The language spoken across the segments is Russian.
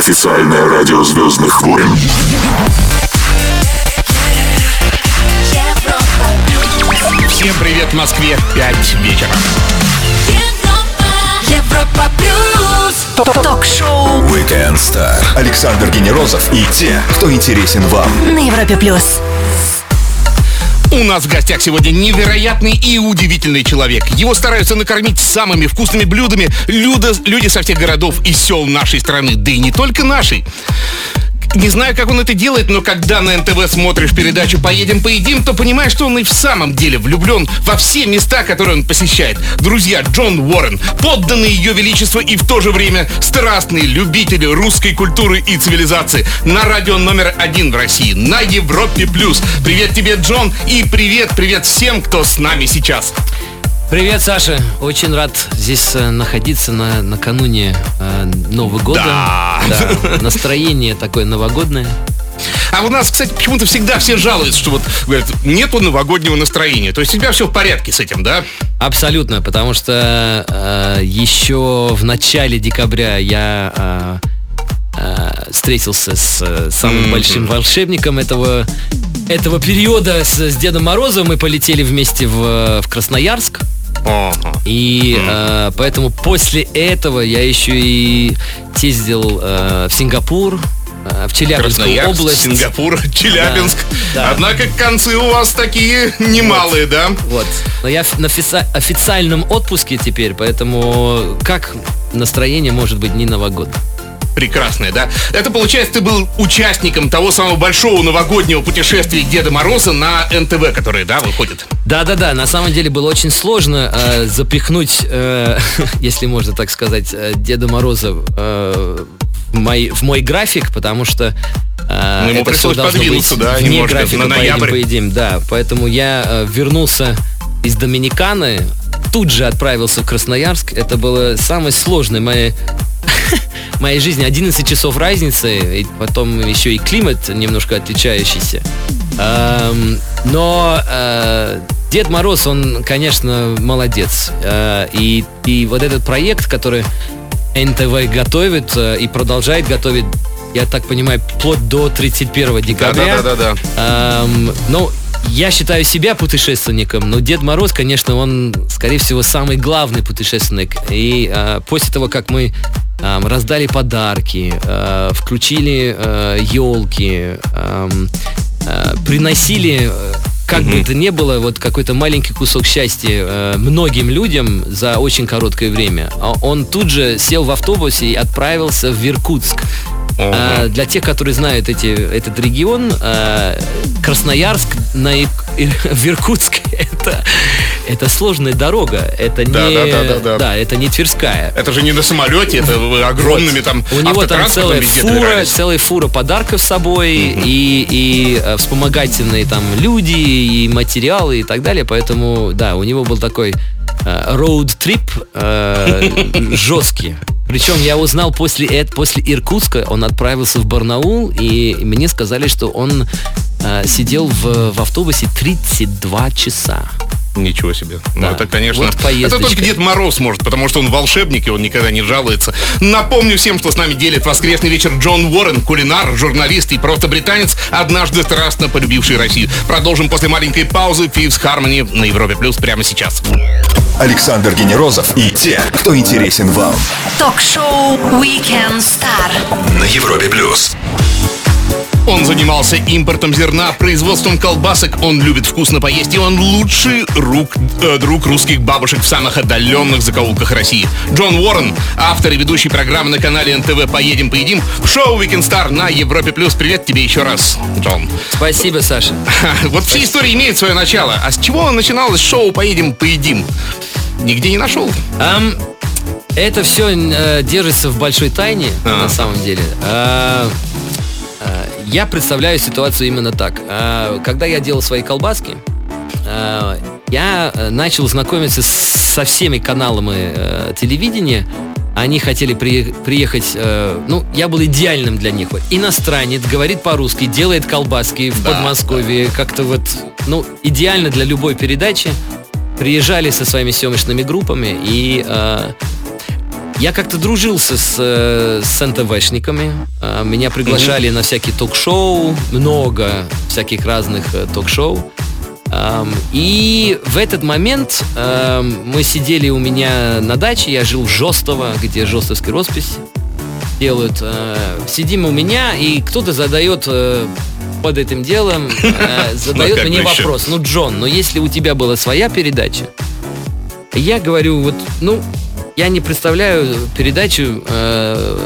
Официальное радио Звездных войн. Всем привет в Москве, 5 вечера. Европа плюс. Ток-шоу Weekend Star. Александр Генерозов и те, кто интересен вам. на Европе плюс. У нас в гостях сегодня невероятный и удивительный человек. Его стараются накормить самыми вкусными блюдами люди, люди со всех городов и сел нашей страны, да и не только нашей. Не знаю, как он это делает, но когда на НТВ смотришь передачу «Поедем, поедим», то понимаешь, что он и в самом деле влюблен во все места, которые он посещает. Друзья, Джон Уоррен, подданный ее величества и в то же время страстный любитель русской культуры и цивилизации. На радио номер один в России, на Европе+. плюс. Привет тебе, Джон, и привет-привет всем, кто с нами сейчас. Привет, Саша. Очень рад здесь э, находиться на, накануне э, Нового года. Да. Да, Настроение такое новогодное. А у нас, кстати, почему-то всегда все жалуются, что вот, говорят, нету новогоднего настроения. То есть у тебя все в порядке с этим, да? Абсолютно, потому что э, еще в начале декабря я э, э, встретился с э, самым Мгм. большим волшебником этого, этого периода с, с Дедом Морозом. Мы полетели вместе в, в Красноярск. Ага. И э, поэтому после этого я еще и съездил э, в Сингапур, э, в Челябинскую Красноярск, область. Сингапур, Челябинск. Да. Однако концы у вас такие немалые, да? Вот. Но я на официальном отпуске теперь, поэтому как настроение может быть не новогодное? Прекрасное, да? Это, получается, ты был участником того самого большого новогоднего путешествия Деда Мороза на НТВ, которое, да, выходит? Да-да-да, на самом деле было очень сложно э, запихнуть, э, если можно так сказать, э, Деда Мороза э, в, мой, в мой график, потому что э, Ну, ему это пришлось должно подвинуться, быть да, вне графика на поедем, ноябрь. поедим, да. Поэтому я э, вернулся из Доминиканы, тут же отправился в Красноярск. Это было самое сложное моей, моей жизни. 11 часов разницы, и потом еще и климат немножко отличающийся. Эм, но э, Дед Мороз, он, конечно, молодец. Э, и, и вот этот проект, который НТВ готовит э, и продолжает готовить, я так понимаю, вплоть до 31 декабря. Да-да-да-да. Эм, ну, я считаю себя путешественником, но Дед Мороз, конечно, он, скорее всего, самый главный путешественник. И э, после того, как мы эм, раздали подарки, э, включили елки, приносили, э, как бы это ни было, вот какой-то маленький кусок счастья э, многим людям за очень короткое время, а он тут же сел в автобусе и отправился в Иркутск. А, для тех, которые знают эти, этот регион, а, Красноярск на, Ир- в Иркутск это, это сложная дорога. Это не, Да, да, да, да, да. да, это не Тверская. Это же не на самолете, это огромными там У него там целая фура, целая фура подарков с собой и, и э, вспомогательные там люди и материалы и так далее. Поэтому, да, у него был такой роуд-трип жесткий. Причем я узнал после, эт- после Иркутска, он отправился в Барнаул, и мне сказали, что он э, сидел в, в автобусе 32 часа. Ничего себе. Ну, Да. это, конечно, Вот это только Дед Мороз может, потому что он волшебник, и он никогда не жалуется. Напомню всем, что с нами делит воскресный вечер Джон Уоррен, кулинар, журналист и просто британец, однажды страстно полюбивший Россию. Продолжим после маленькой паузы Fifth Harmony на Европе Плюс прямо сейчас. Александр Генерозов и те, кто интересен вам. Ток-шоу Weekend Star. На Европе плюс. Он занимался импортом зерна, производством колбасок, он любит вкусно поесть, и он лучший рук, э, друг русских бабушек в самых отдаленных закоулках России. Джон Уоррен, автор и ведущий программы на канале НТВ «Поедем, поедим», в шоу Weekend Star на Европе+. плюс. Привет тебе еще раз, Джон. Спасибо, Саша. Вот все истории имеют свое начало. А с чего начиналось шоу «Поедем, поедим»? Нигде не нашел. Это все держится в большой тайне, А. на самом деле. А, а, я представляю ситуацию именно так. А, когда я делал свои колбаски, а, я э, начал знакомиться со всеми каналами э, телевидения. Они хотели при- приехать, э, ну, я был идеальным для них. Иностранец, говорит по-русски, делает колбаски в Да, Подмосковье, как-то вот, ну, идеально для любой передачи. Приезжали со своими съемочными группами и э, я как-то дружился с, э, с НТВшниками. Э, Меня приглашали на всякие ток-шоу, много всяких разных э, ток-шоу. И в этот момент мы сидели у меня на даче, я жил в Жостово, где жестовская роспись делают. Э, Сидим у меня, и кто-то задает э, под этим делом, задает как мне вопрос. Ну, Джон, но если у тебя была своя передача, я говорю, вот, ну, я не представляю передачу э,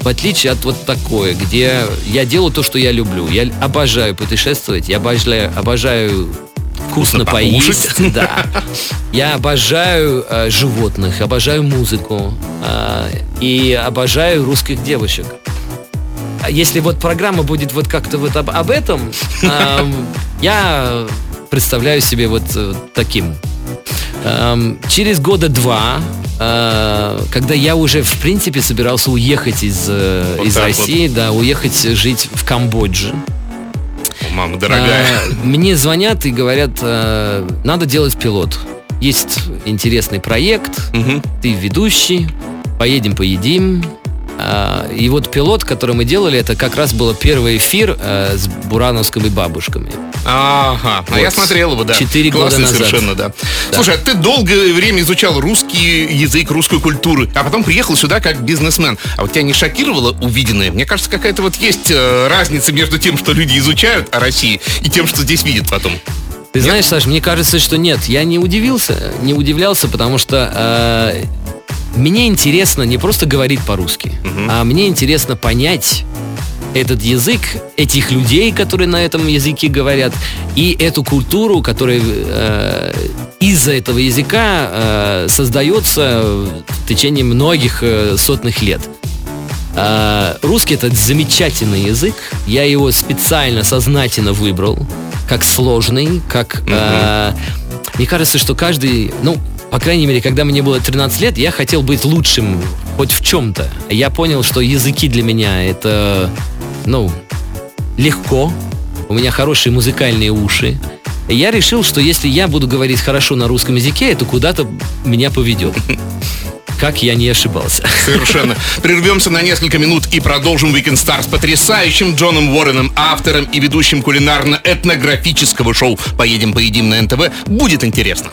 в отличие от вот такой, где я делаю то, что я люблю. Я обожаю путешествовать, я обожаю, обожаю вкусно, Вкусно поесть. Да. Я обожаю э, животных, обожаю музыку э, и обожаю русских девушек. А Если вот программа будет вот как-то вот об, об этом, эм, я представляю себе вот э, таким. Эм, через года два, э, когда я уже в принципе собирался уехать из, э, Вот из России, да, уехать жить в Камбодже. Мама дорогая. А, Мне звонят и говорят, э, надо делать пилот. Есть интересный проект, Мгм. ты ведущий, поедем поедим. А, И вот пилот, который мы делали, это как раз был первый эфир э, с бурановскими бабушками. Ага, а Вот. я смотрел его, да. Четыре года назад. совершенно, да. Да. Слушай, а ты долгое время изучал русский язык, русскую культуру, а потом приехал сюда как бизнесмен. А вот тебя не шокировало увиденное? Мне кажется, какая-то вот есть э, разница между тем, что люди изучают о России, и тем, что здесь видят потом. Ты знаешь, Саш, мне кажется, что нет. Я не удивился, не удивлялся, потому что э, мне интересно не просто говорить по-русски, а мне интересно понять этот язык, этих людей, которые на этом языке говорят, и эту культуру, которая э, из-за этого языка э, создается в течение многих э, сотных лет. А, Русский это замечательный язык. Я его специально, сознательно выбрал как сложный, как... а, Мне кажется, что каждый, ну, по крайней мере, когда мне было 13 лет, я хотел быть лучшим хоть в чем-то. Я понял, что языки для меня это, ну, легко. У меня хорошие музыкальные уши. И я решил, что если я буду говорить хорошо на русском языке, это куда-то меня поведет. Как я не ошибался. Совершенно. Прервемся на несколько минут и продолжим Weekend Star с потрясающим Джоном Уорреном, автором и ведущим кулинарно-этнографического шоу «Поедем, поедим» на НТВ. Будет интересно.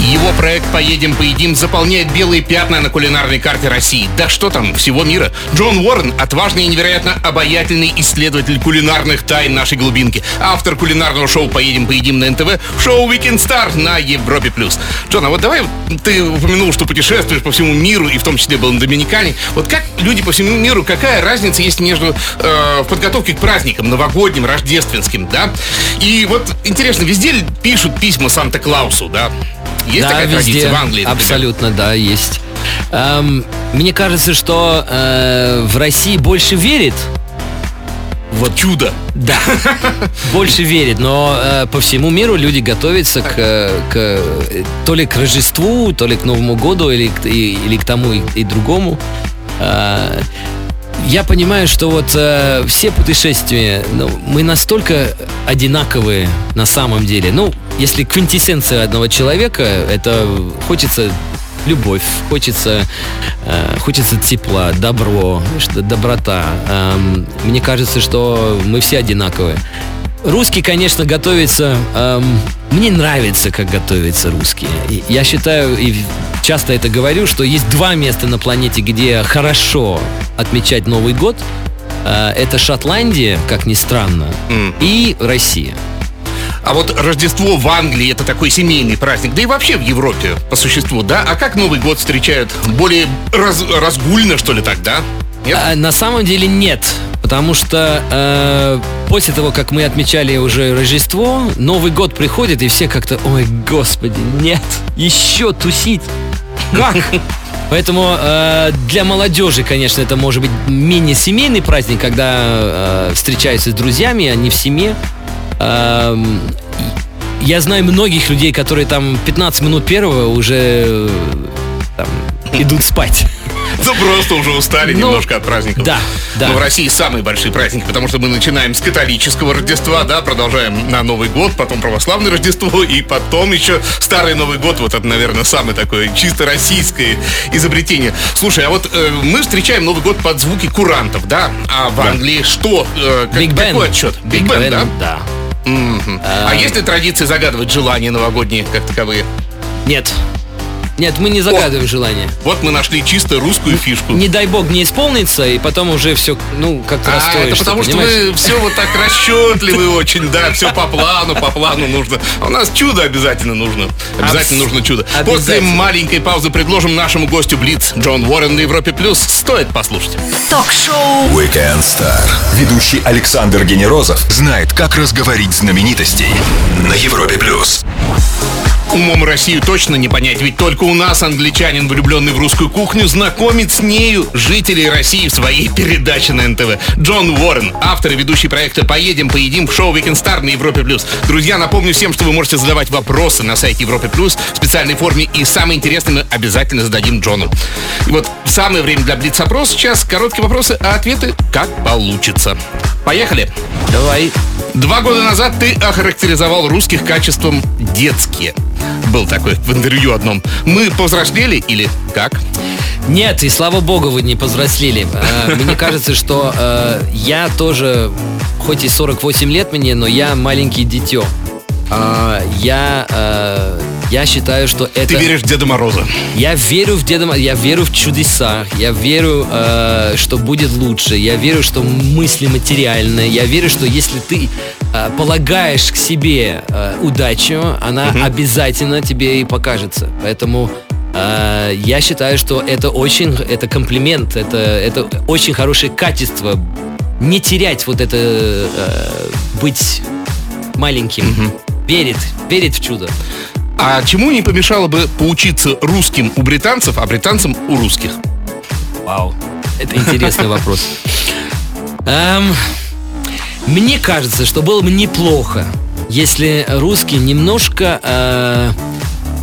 Его проект «Поедем, поедим» заполняет белые пятна на кулинарной карте России. Да что там, всего мира. Джон Уоррен – отважный и невероятно обаятельный исследователь кулинарных тайн нашей глубинки. Автор кулинарного шоу «Поедем, поедим» на НТВ, шоу «Weekend Star» на Европе+. плюс. Джон, а вот давай, ты упомянул, что путешествуешь по всему миру, и в том числе был на Доминикане. Вот как люди по всему миру, какая разница есть между э, в подготовке к праздникам, новогодним, рождественским, да? И вот интересно, везде пишут письма Санта-Клаусу, да? Есть да, такая везде. традиция в Англии? например? Абсолютно, да, есть. Эм, мне кажется, что э, в России больше верит. Вот чудо. Да, больше верит, но э, по всему миру люди готовятся к, э, к, э, то ли к Рождеству, то ли к Новому году, или, и- или к тому и, и другому. Э, я понимаю, что вот э, все путешествия, ну, мы настолько одинаковые на самом деле. Ну, если квинтэссенция одного человека, это хочется любовь, хочется, э, хочется тепла, добро, что, доброта. Эм, мне кажется, что мы все одинаковые. Русский, конечно, готовится. эм, мне нравится, как готовится русский. И Я считаю и часто это говорю, что есть два места на планете, где хорошо отмечать Новый год. Э, Это Шотландия, как ни странно, М. и Россия. А вот Рождество в Англии это такой семейный праздник, да и вообще в Европе по существу, да? А как Новый год встречают? Более раз- разгульно, что ли, так, да? Нет? А, на самом деле нет, потому что э, после того, как мы отмечали уже Рождество, Новый год приходит, и все как-то, ой, господи, нет, еще тусить. Как? Поэтому э, для молодежи, конечно, это может быть мини-семейный праздник, когда э, встречаются с друзьями, они в семье. И я знаю многих людей, которые там 15 минут первого уже э, там, идут спать. Ну, просто уже устали Ну, немножко от праздников. да, да. Но в России самые большие праздники, потому что мы начинаем с католического Рождества, да, продолжаем на Новый год, потом православное Рождество, и потом еще Старый Новый год. Вот это, наверное, самое такое чисто российское изобретение. Слушай, а вот э, мы встречаем Новый год под звуки курантов, да? А в Англии что? Э, как- Биг Бен. какой отчет? Биг Бен, да? Да. А есть ли традиции загадывать желания новогодние, как таковые? Нет. Нет, мы не загадываем желание. Вот мы нашли чисто русскую фишку. Не дай бог не исполнится, и потом уже все, ну, как-то А, это потому что понимаешь? вы все вот так расчетливы очень, да, все по плану, по плану нужно. А у нас чудо обязательно нужно. Обязательно нужно чудо. После маленькой паузы предложим нашему гостю Блиц Джон Уоррен на Европе Плюс. Стоит послушать. Ток-шоу Weekend Star. Ведущий Александр Генерозов знает, как разговорить знаменитостей на Европе плюс. Умом Россию точно не понять, ведь только у нас англичанин, влюбленный в русскую кухню, знакомит с нею жителей России в своей передаче на НТВ. Джон Уоррен, автор и ведущий проекта «Поедем, поедим» в шоу Weekend Star на Европе+. плюс. Друзья, напомню всем, что вы можете задавать вопросы на сайте Европе+, плюс в специальной форме, и самые интересные мы обязательно зададим Джону. И вот самое время для Блиц-опрос. Сейчас короткие вопросы, а ответы как получится. Поехали! Давай. Два года назад ты охарактеризовал русских качеством детские. Был такой в интервью одном. Мы повзрослели или как? Нет, и слава богу, вы не повзрослели. Э, Мне кажется, что э, я тоже, хоть и 48 лет мне, но я маленький дитё. А, Я, э, я считаю, что это... Ты веришь в Деда Мороза? Я верю в Деда Мороза, я верю в чудеса, я верю, э, что будет лучше, я верю, что мысли материальные, я верю, что если ты э, полагаешь к себе э, удачу, она обязательно тебе и покажется. Поэтому э, я считаю, что это очень, это комплимент, это, это очень хорошее качество. Не терять вот это, э, быть маленьким. Верит, верит в чудо. А чему не помешало бы поучиться русским у британцев, а британцам у русских? Вау. Это интересный вопрос. Эм, мне кажется, что было бы неплохо, если русские немножко э,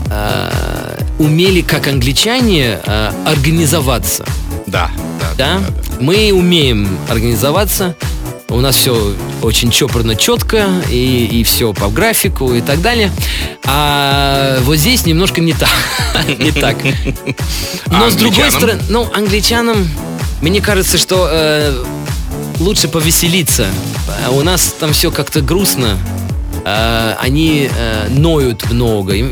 э, умели, как англичане, э, организоваться. Да, да. Да? Мы умеем организоваться. У нас все очень чопорно, четко, и, и все по графику и так далее. А вот здесь немножко не так. Не так. Но А с другой стороны, ну, англичанам, мне кажется, что э, лучше повеселиться. А У нас там все как-то грустно. А, Они э, ноют много. Я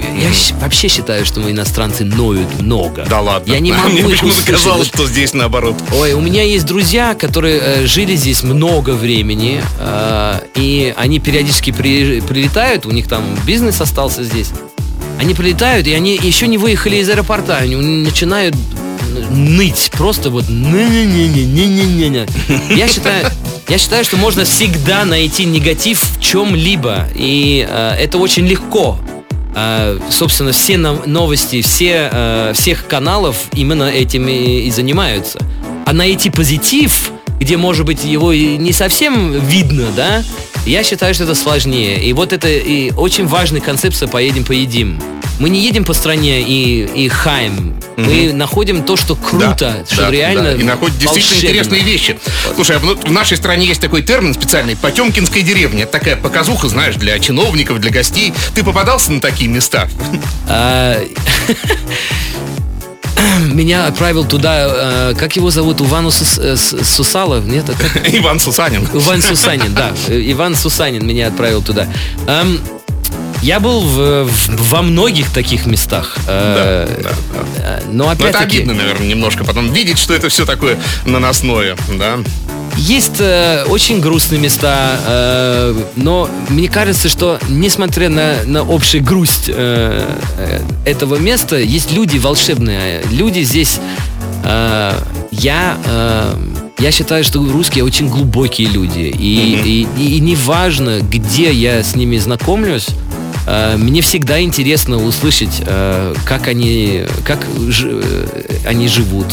вообще считаю, что мы иностранцы ноют много. Да ладно. Я не могу Мне почему-то казалось, что здесь наоборот. Ой, у меня есть друзья, которые э, жили здесь много времени, э, и они периодически при- прилетают, у них там бизнес остался здесь. Они прилетают, и они еще не выехали из аэропорта, они начинают ныть, просто вот не-не-не-не-не-не-не. Я считаю, я считаю, что можно всегда найти негатив в чем-либо, и э, это очень легко. А, собственно, все новости, все, э, всех каналов именно этим и, и занимаются. А найти позитив, где, может быть, его не совсем видно, да, я считаю, что это сложнее. И вот это и очень важная концепция «поедем, поедим». Мы не едем по стране и, и хаем. Мы находим то, что круто, Да, что да, реально да. И находят действительно волшебно. интересные вещи. Слушай, а в, нашей стране есть такой термин специальный «Потемкинская деревня». Это такая показуха, знаешь, для чиновников, для гостей. Ты попадался на такие места? А, Меня отправил туда, э, как его зовут, Иван Сус- э, Сусалов, нет? А как? Иван Сусанин. Иван Сусанин, да. Э, Иван Сусанин меня отправил туда. Эм, Я был в- в- во многих таких местах. Э, Да, да, да. э, Но Ну, это опять-таки... обидно, наверное, немножко. Потом видеть, что это все такое наносное, да? Есть э, очень грустные места, э, но мне кажется, что несмотря на, на общую грусть э, э, этого места, есть люди волшебные. Люди здесь... э, я... э, я считаю, что русские очень глубокие люди. И, и, и, не важно, где я с ними знакомлюсь, мне всегда интересно услышать, э, как они, как жи- э, они живут.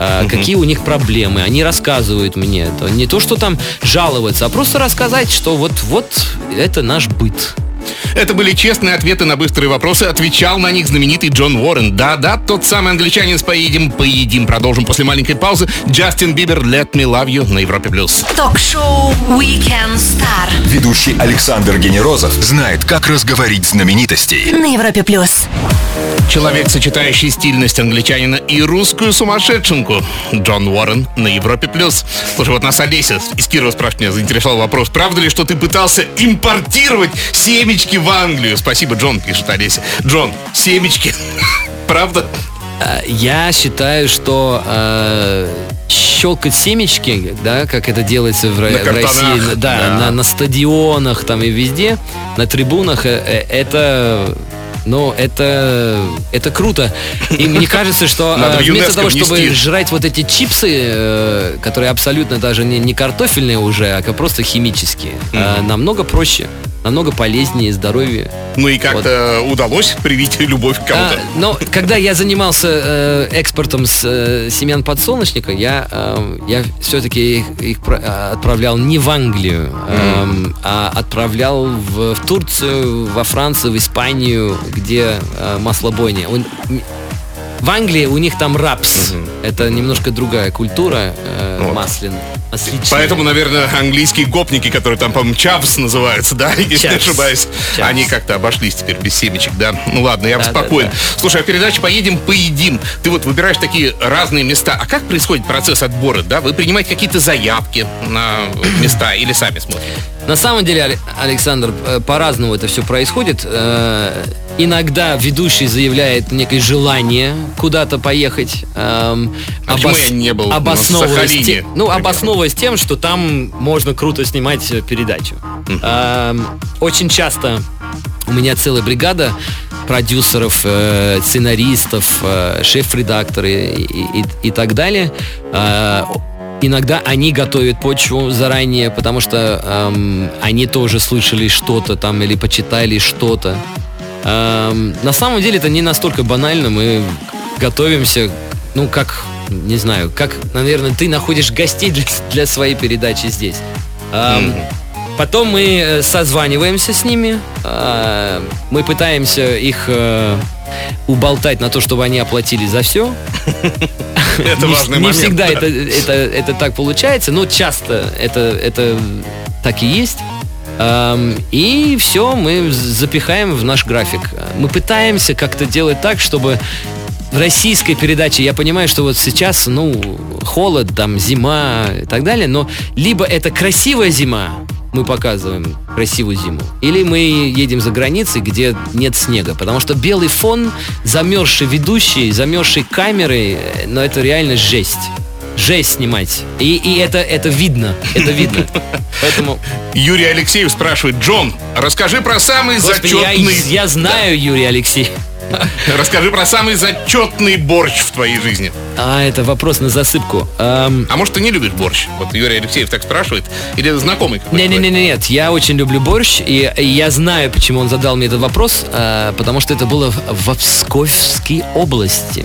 А, какие у них проблемы. Они рассказывают мне это. Не то, что там жаловаться, а просто рассказать, что вот, вот это наш быт. Это были честные ответы на быстрые вопросы. Отвечал на них знаменитый Джон Уоррен. Да-да, тот самый англичанин с «Поедем, поедим». Продолжим после маленькой паузы. Джастин Бибер «Let me love you» на Европе+. плюс. Ток-шоу Weekend Star Ведущий Александр Генерозов знает, как разговорить знаменитостей. на Европе плюс. Человек, сочетающий стильность англичанина и русскую сумасшедшенку. Джон Уоррен на Европе+. плюс. Слушай, вот нас Олеся из Кирова спрашивает, меня заинтересовал вопрос. Правда ли, что ты пытался импортировать семечки в Англию? Спасибо, Джон, пишет Олеся. Джон, семечки. Правда? А, Я считаю, что э, щелкать семечки, да, как это делается в, На в России, да, да. На, на стадионах там и везде, на трибунах, э, э, это ну, это, это круто. И мне кажется, что Надо в вместо того, чтобы внести. жрать вот эти чипсы, э, которые абсолютно даже не, не картофельные уже, а просто химические, намного проще, намного полезнее, здоровее. Ну и как-то удалось привить любовь к А, кому-то. но когда я занимался э, экспортом с э, семян подсолнечника, я, э, я все-таки их, их а, отправлял не в Англию, эм, а отправлял в, в Турцию, во Францию, в Испанию, где э, маслобойня. Он- в Англии у них там рапс. Это немножко другая культура э, Вот. масляная. масличная. Поэтому, наверное, английские гопники, которые там, по-моему, чавс называются, да, если не Чавс. ошибаюсь, Чавс. они как-то обошлись теперь без семечек, да. Ну ладно, я Да, спокоен. да, Слушай, а передача «Поедем, поедим». Ты вот выбираешь такие разные места. А как происходит процесс отбора, да? Вы принимаете какие-то заявки на места или сами смотрите? На самом деле, Але- Александр, э, по-разному это все происходит. Иногда ведущий заявляет некое желание куда-то поехать. эм, А почему я не был на обосновываясь Сахалине, те- ну, например? обосновываясь тем, что там можно круто снимать передачу. Эм, Очень часто у меня целая бригада продюсеров, э, сценаристов, э, шеф-редакторы и, и- и так далее. Э, Иногда они готовят почву заранее, потому что эм, они тоже слышали что-то там или почитали что-то. Эм, на самом деле это не настолько банально. Мы готовимся, ну как, не знаю, как, наверное, ты находишь гостей для, для своей передачи здесь. Эм, Потом мы э, созваниваемся с ними, э, мы пытаемся их э, уболтать на то, чтобы они оплатили за все. Это не, важный не момент. всегда да. это, так получается, но часто это так и есть. Эм, и все, мы запихаем в наш график. Мы пытаемся как-то делать так, чтобы в российской передаче, я понимаю, что вот сейчас, ну, холод, там, зима и так далее, но либо это красивая зима, мы показываем красивую зиму, или мы едем за границей, где нет снега, потому что белый фон, замерзший ведущий, замерзший камерой, э, ну, это реально жесть. Жесть снимать. И, и это, это видно, это видно. Поэтому, Юрий Алексеев спрашивает, Джон, расскажи про самый господи, я, зачетный... я знаю, Юрий Алексей. Расскажи про самый зачетный борщ в твоей жизни. А, это вопрос на засыпку. Эм, А может, ты не любишь борщ? Вот Юрий Алексеев так спрашивает. Или это знакомый какой-то? Не, не, не, не, нет, я очень люблю борщ, и, я знаю, почему он задал мне этот вопрос, а, потому что это было в, в Псковской области.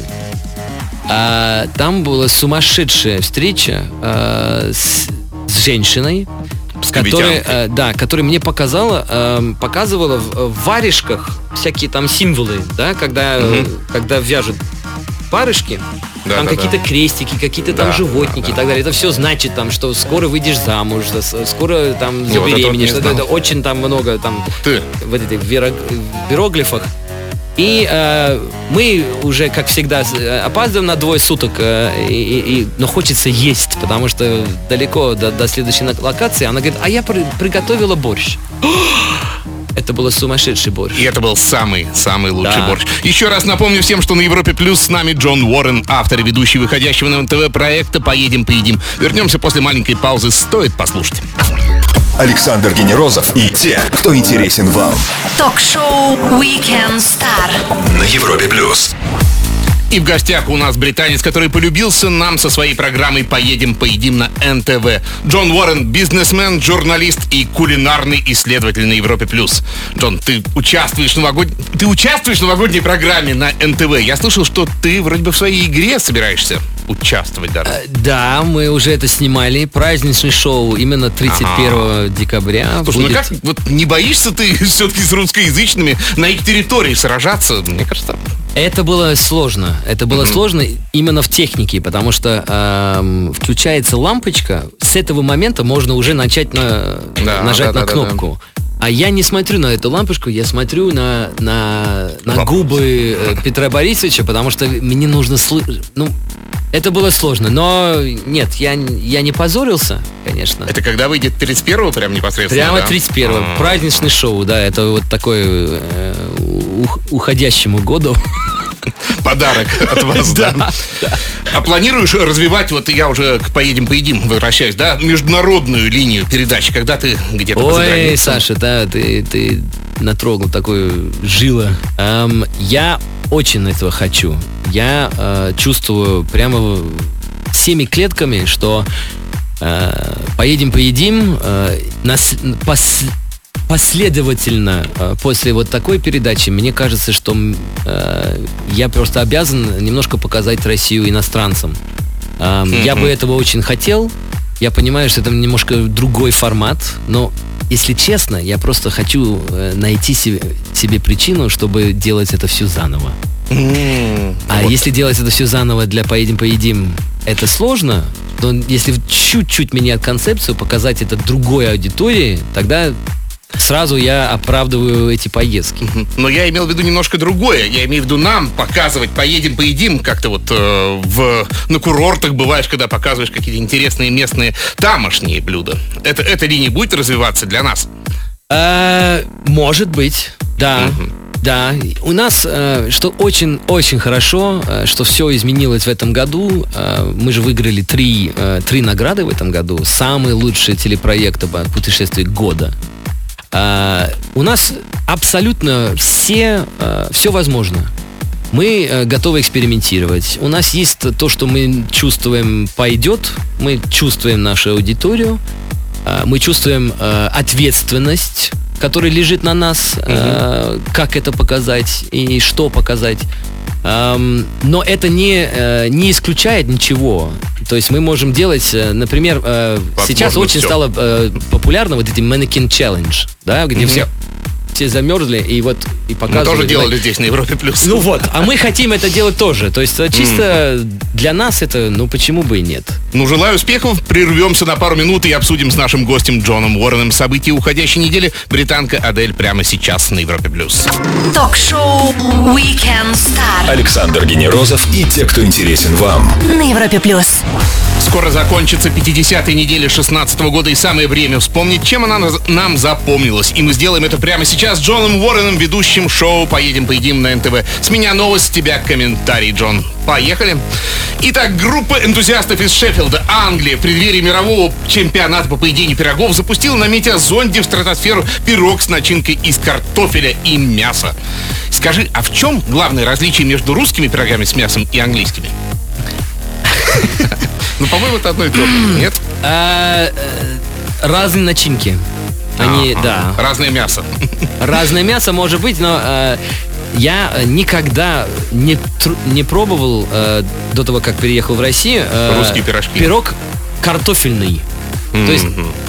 А, там была сумасшедшая встреча а, с, с женщиной, которая, а, да, которая мне показала, а, показывала в, в варежках всякие там символы, да, когда, э, когда вяжут варежки, Да, там да, какие-то да. крестики, какие-то там Да, животники да, и так далее. Это все значит там, что скоро выйдешь замуж, скоро там вот это вот забеременеешь. не Это, знал. это очень там много там ты. в этих веро- иероглифах. И э, мы уже, как всегда, э, опаздываем на двое суток, э, и, и- но хочется есть, потому что далеко до, до следующей локации. Она говорит, а я при- приготовила борщ. Это было сумасшедший борщ. И это был самый-самый лучший Да. борщ. Еще раз напомню всем, что на Европе Плюс с нами Джон Уоррен, автор и ведущий выходящего на НТВ проекта «Поедем, поедим». Вернемся после маленькой паузы. Стоит послушать. Александр Генерозов и те, кто интересен вам. Ток-шоу Weekend Star. На Европе плюс. И в гостях у нас британец, который полюбился нам со своей программой «Поедем, поедим» на НТВ. Джон Уоррен, бизнесмен, журналист и кулинарный исследователь на Европе+. плюс. Джон, ты участвуешь в новогод... ты участвуешь в новогодней программе на НТВ. Я слышал, что ты вроде бы в своей игре собираешься. Участвовать даже. Э, Да, мы уже это снимали. Праздничный шоу именно 31 декабря. Слушай, ну будет. как, вот не боишься ты все-таки с русскоязычными на их территории сражаться? Мне кажется, Это было сложно. Это было сложно именно в технике, потому что эм, включается лампочка. С этого момента можно уже начать на, Да, нажать да, на да, да, кнопку. А я не смотрю на эту лампочку, я смотрю на, на, на губы э, Петра Борисовича, потому что мне нужно слышать. Ну, это было сложно, но нет, я, я не позорился, конечно. это когда выйдет 31 прям непосредственно, Прямо да? 31-го. А. Праздничный шоу, да, это вот такой э, ух- уходящему году. Подарок от вас, да. А планируешь развивать, вот я уже к «Поедем, поедим» возвращаюсь, да, международную линию передач, когда ты где-то Ой? Саша, да, ты, ты натрогал такую жило. Я очень этого хочу. Я э, чувствую прямо всеми клетками, что э, поедем, поедим, э, нас- пос- последовательно э, после вот такой передачи, мне кажется, что э, я просто обязан немножко показать Россию иностранцам. Эм, Я бы этого очень хотел. Я понимаю, что это немножко другой формат, но если честно, я просто хочу э, найти себе, себе причину, чтобы делать это все заново. М, А вот. если делать это все заново для поедем поедим, это сложно. То если чуть-чуть менять концепцию, показать это другой аудитории, тогда сразу я оправдываю эти поездки. Но я имел в виду немножко другое. Я имею в виду нам показывать, поедем, поедим, как-то вот э, в, на курортах бываешь, когда показываешь какие-то интересные местные тамошние блюда. Это, эта линия будет развиваться для нас? А, может быть, да. Да, у нас, э, что очень-очень хорошо, э, что все изменилось в этом году. Мы же выиграли три, три награды в этом году. Самый лучший телепроект об путешествии года. А, у нас абсолютно все, э, все возможно. Мы э, готовы экспериментировать. У нас есть то, что мы чувствуем пойдет. Мы чувствуем нашу аудиторию. э, Мы чувствуем э, ответственность, которая лежит на нас, э, как это показать и что показать. Эм, но это не, э, не исключает ничего. То есть мы можем делать, э, например, э, сейчас очень всё. стало э, популярно вот эти mannequin challenge, да, где все все замерзли и вот и Мы показывают. тоже делали здесь на Европе плюс. Ну вот, а мы хотим это делать тоже. То есть э, чисто для нас это, ну почему бы и нет? Ну, желаю успехов. Прервемся на пару минут и обсудим с нашим гостем Джоном Уорреном события уходящей недели. Британка Адель прямо сейчас на Европе плюс. Ток-шоу Weekend Star Александр Генерозов и те, кто интересен вам. на Европе плюс. Скоро закончится 50-я неделя 16 года, и самое время вспомнить, чем она нам запомнилась. И мы сделаем это прямо сейчас с Джоном Уорреном, ведущим шоу «Поедем, поедим» на НТВ. С меня новость, с тебя комментарий, Джон. Поехали. Итак, группа энтузиастов из Шеффилда, Англия, в преддверии мирового чемпионата по поедению пирогов запустила на метеозонде в стратосферу пирог с начинкой из картофеля и мяса. Скажи, а в чем главное различие между русскими пирогами с мясом и английскими? Ну, по-моему, это одно и то же, нет? А, э, разные начинки. Они, да, Разное мясо. разное мясо может быть, но э, я э, никогда не, тру- не пробовал э, до того, как переехал в Россию. э, Русские пирожки. Пирог картофельный. То есть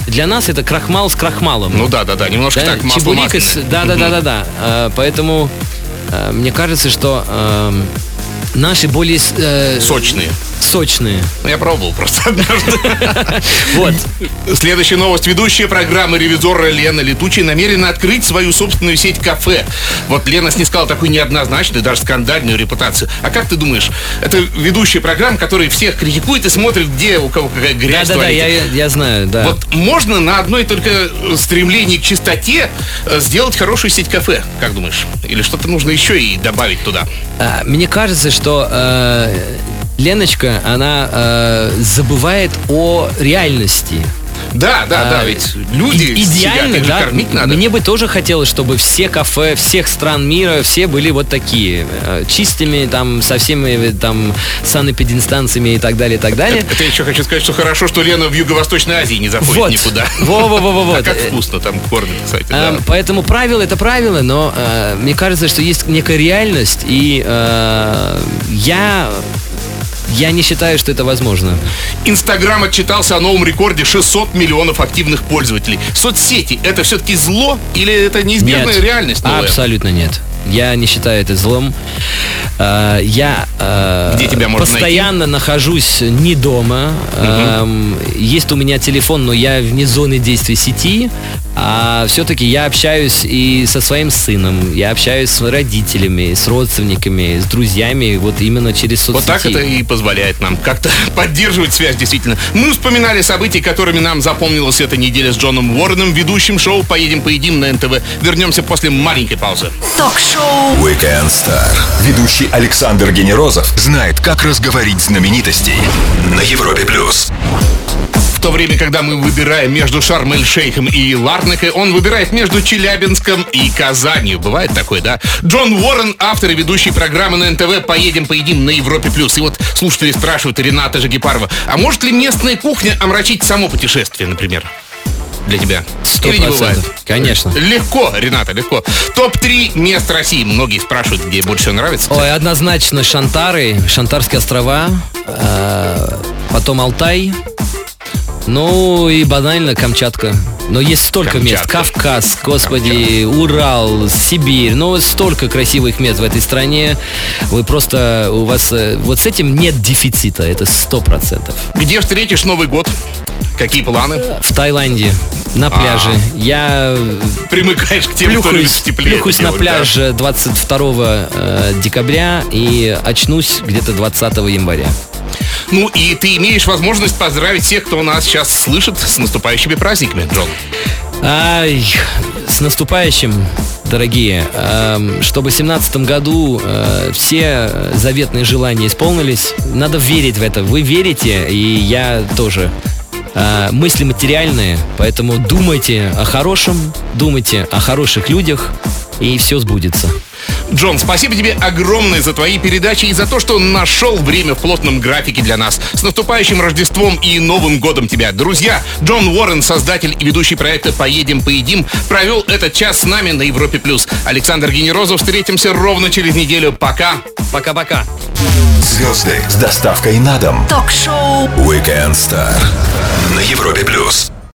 для нас это крахмал с крахмалом. Ну да, да, да, немножко Да, так масло чебурека с- Да, да, да, да, да. А, Поэтому а, мне кажется, что эм, наши более э, Сочные. Сочные. Ну, я пробовал просто однажды. Вот. Следующая новость. Ведущая программы ревизора Лена Летучая намерена открыть свою собственную сеть кафе. Вот Лена снискала такую неоднозначную, даже скандальную репутацию. А как ты думаешь, это ведущая программа, которая всех критикует и смотрит, где у кого какая грязь да, да, творится? я, я знаю, да. Вот можно на одной только стремлении к чистоте э, сделать хорошую сеть кафе, как думаешь? Или что-то нужно еще и добавить туда? А, Мне кажется, что э, Леночка, она э, забывает о реальности. Да, да, да, А, ведь люди и- идеально, сидят, да. кормить надо. Мне бы тоже хотелось, чтобы все кафе всех стран мира все были вот такие э, чистыми, там со всеми э, там санэпидинстанциями и так далее, и так далее. Это я еще хочу сказать, что хорошо, что Лена в Юго-Восточной Азии не заходит Вот. никуда. Во-во-во-во-вот. А как вкусно там кормят, кстати, А, да. Поэтому правило это правило, но э, мне кажется, что есть некая реальность, и э, я Я не считаю, что это возможно. Инстаграм отчитался о новом рекорде 600 миллионов активных пользователей. Соцсети — это все-таки зло или это неизбежная Нет, реальность новая? Абсолютно нет. Я не считаю это злом. Э, Я э, Где тебя можно постоянно нахожусь не дома. Эм, Есть у меня телефон, но я вне зоны действия сети. А все-таки я общаюсь и со своим сыном, я общаюсь с родителями, с родственниками, с друзьями, вот именно через соцсети. Вот так это и позволяет нам как-то поддерживать связь, действительно. Мы вспоминали события, которыми нам запомнилась эта неделя с Джоном Уорреном, ведущим шоу «Поедем, поедим» на НТВ. Вернемся после маленькой паузы. Ток-шоу Weekend Star. Ведущий Александр Генерозов знает, как разговорить знаменитостей на Европе+. плюс. В то время, когда мы выбираем между Шарм-эль-Шейхом и Ларнакой, он выбирает между Челябинском и Казанью. Бывает такое, да? Джон Уоррен, автор и ведущий программы на НТВ «Поедем, поедим» на Европе+. плюс. И вот слушатели спрашивают Рената Жагипарова, а может ли местная кухня омрачить само путешествие, например? Для тебя. Сто процентов. Конечно. Легко, Рената, легко. Топ-3 мест России. Многие спрашивают, где больше всего нравится. Ой, однозначно Шантары, Шантарские острова, э, потом Алтай, ну и банально Камчатка. Но есть столько мест. Камчатка. Кавказ, господи, Урал, Сибирь. Ну, столько красивых мест в этой стране. Вы просто, у вас, э, вот с этим нет дефицита, это сто процентов. Где встретишь Новый год? Какие планы? В Таиланде, на пляже. Я Примыкаешь к тем, кто любит плюхаюсь, теплее. плюхаюсь на да? пляже 22 э, декабря и очнусь где-то 20 января. Ну и ты имеешь возможность поздравить всех, кто нас сейчас слышит с наступающими праздниками, Джон. Ай, с наступающим, дорогие. Эм, чтобы в 2017 году э, все заветные желания исполнились, надо верить в это. Вы верите, и я тоже. Э, мысли материальные, поэтому думайте о хорошем, думайте о хороших людях, и все сбудется. Джон, спасибо тебе огромное за твои передачи и за то, что нашел время в плотном графике для нас. С наступающим Рождеством и Новым годом тебя. Друзья, Джон Уоррен, создатель и ведущий проекта «Поедем, поедим», провел этот час с нами на Европе+. плюс. Александр Генерозов. Встретимся ровно через неделю. Пока. Пока-пока. Звезды с доставкой на дом. Ток-шоу Weekend Star на Европе+. плюс.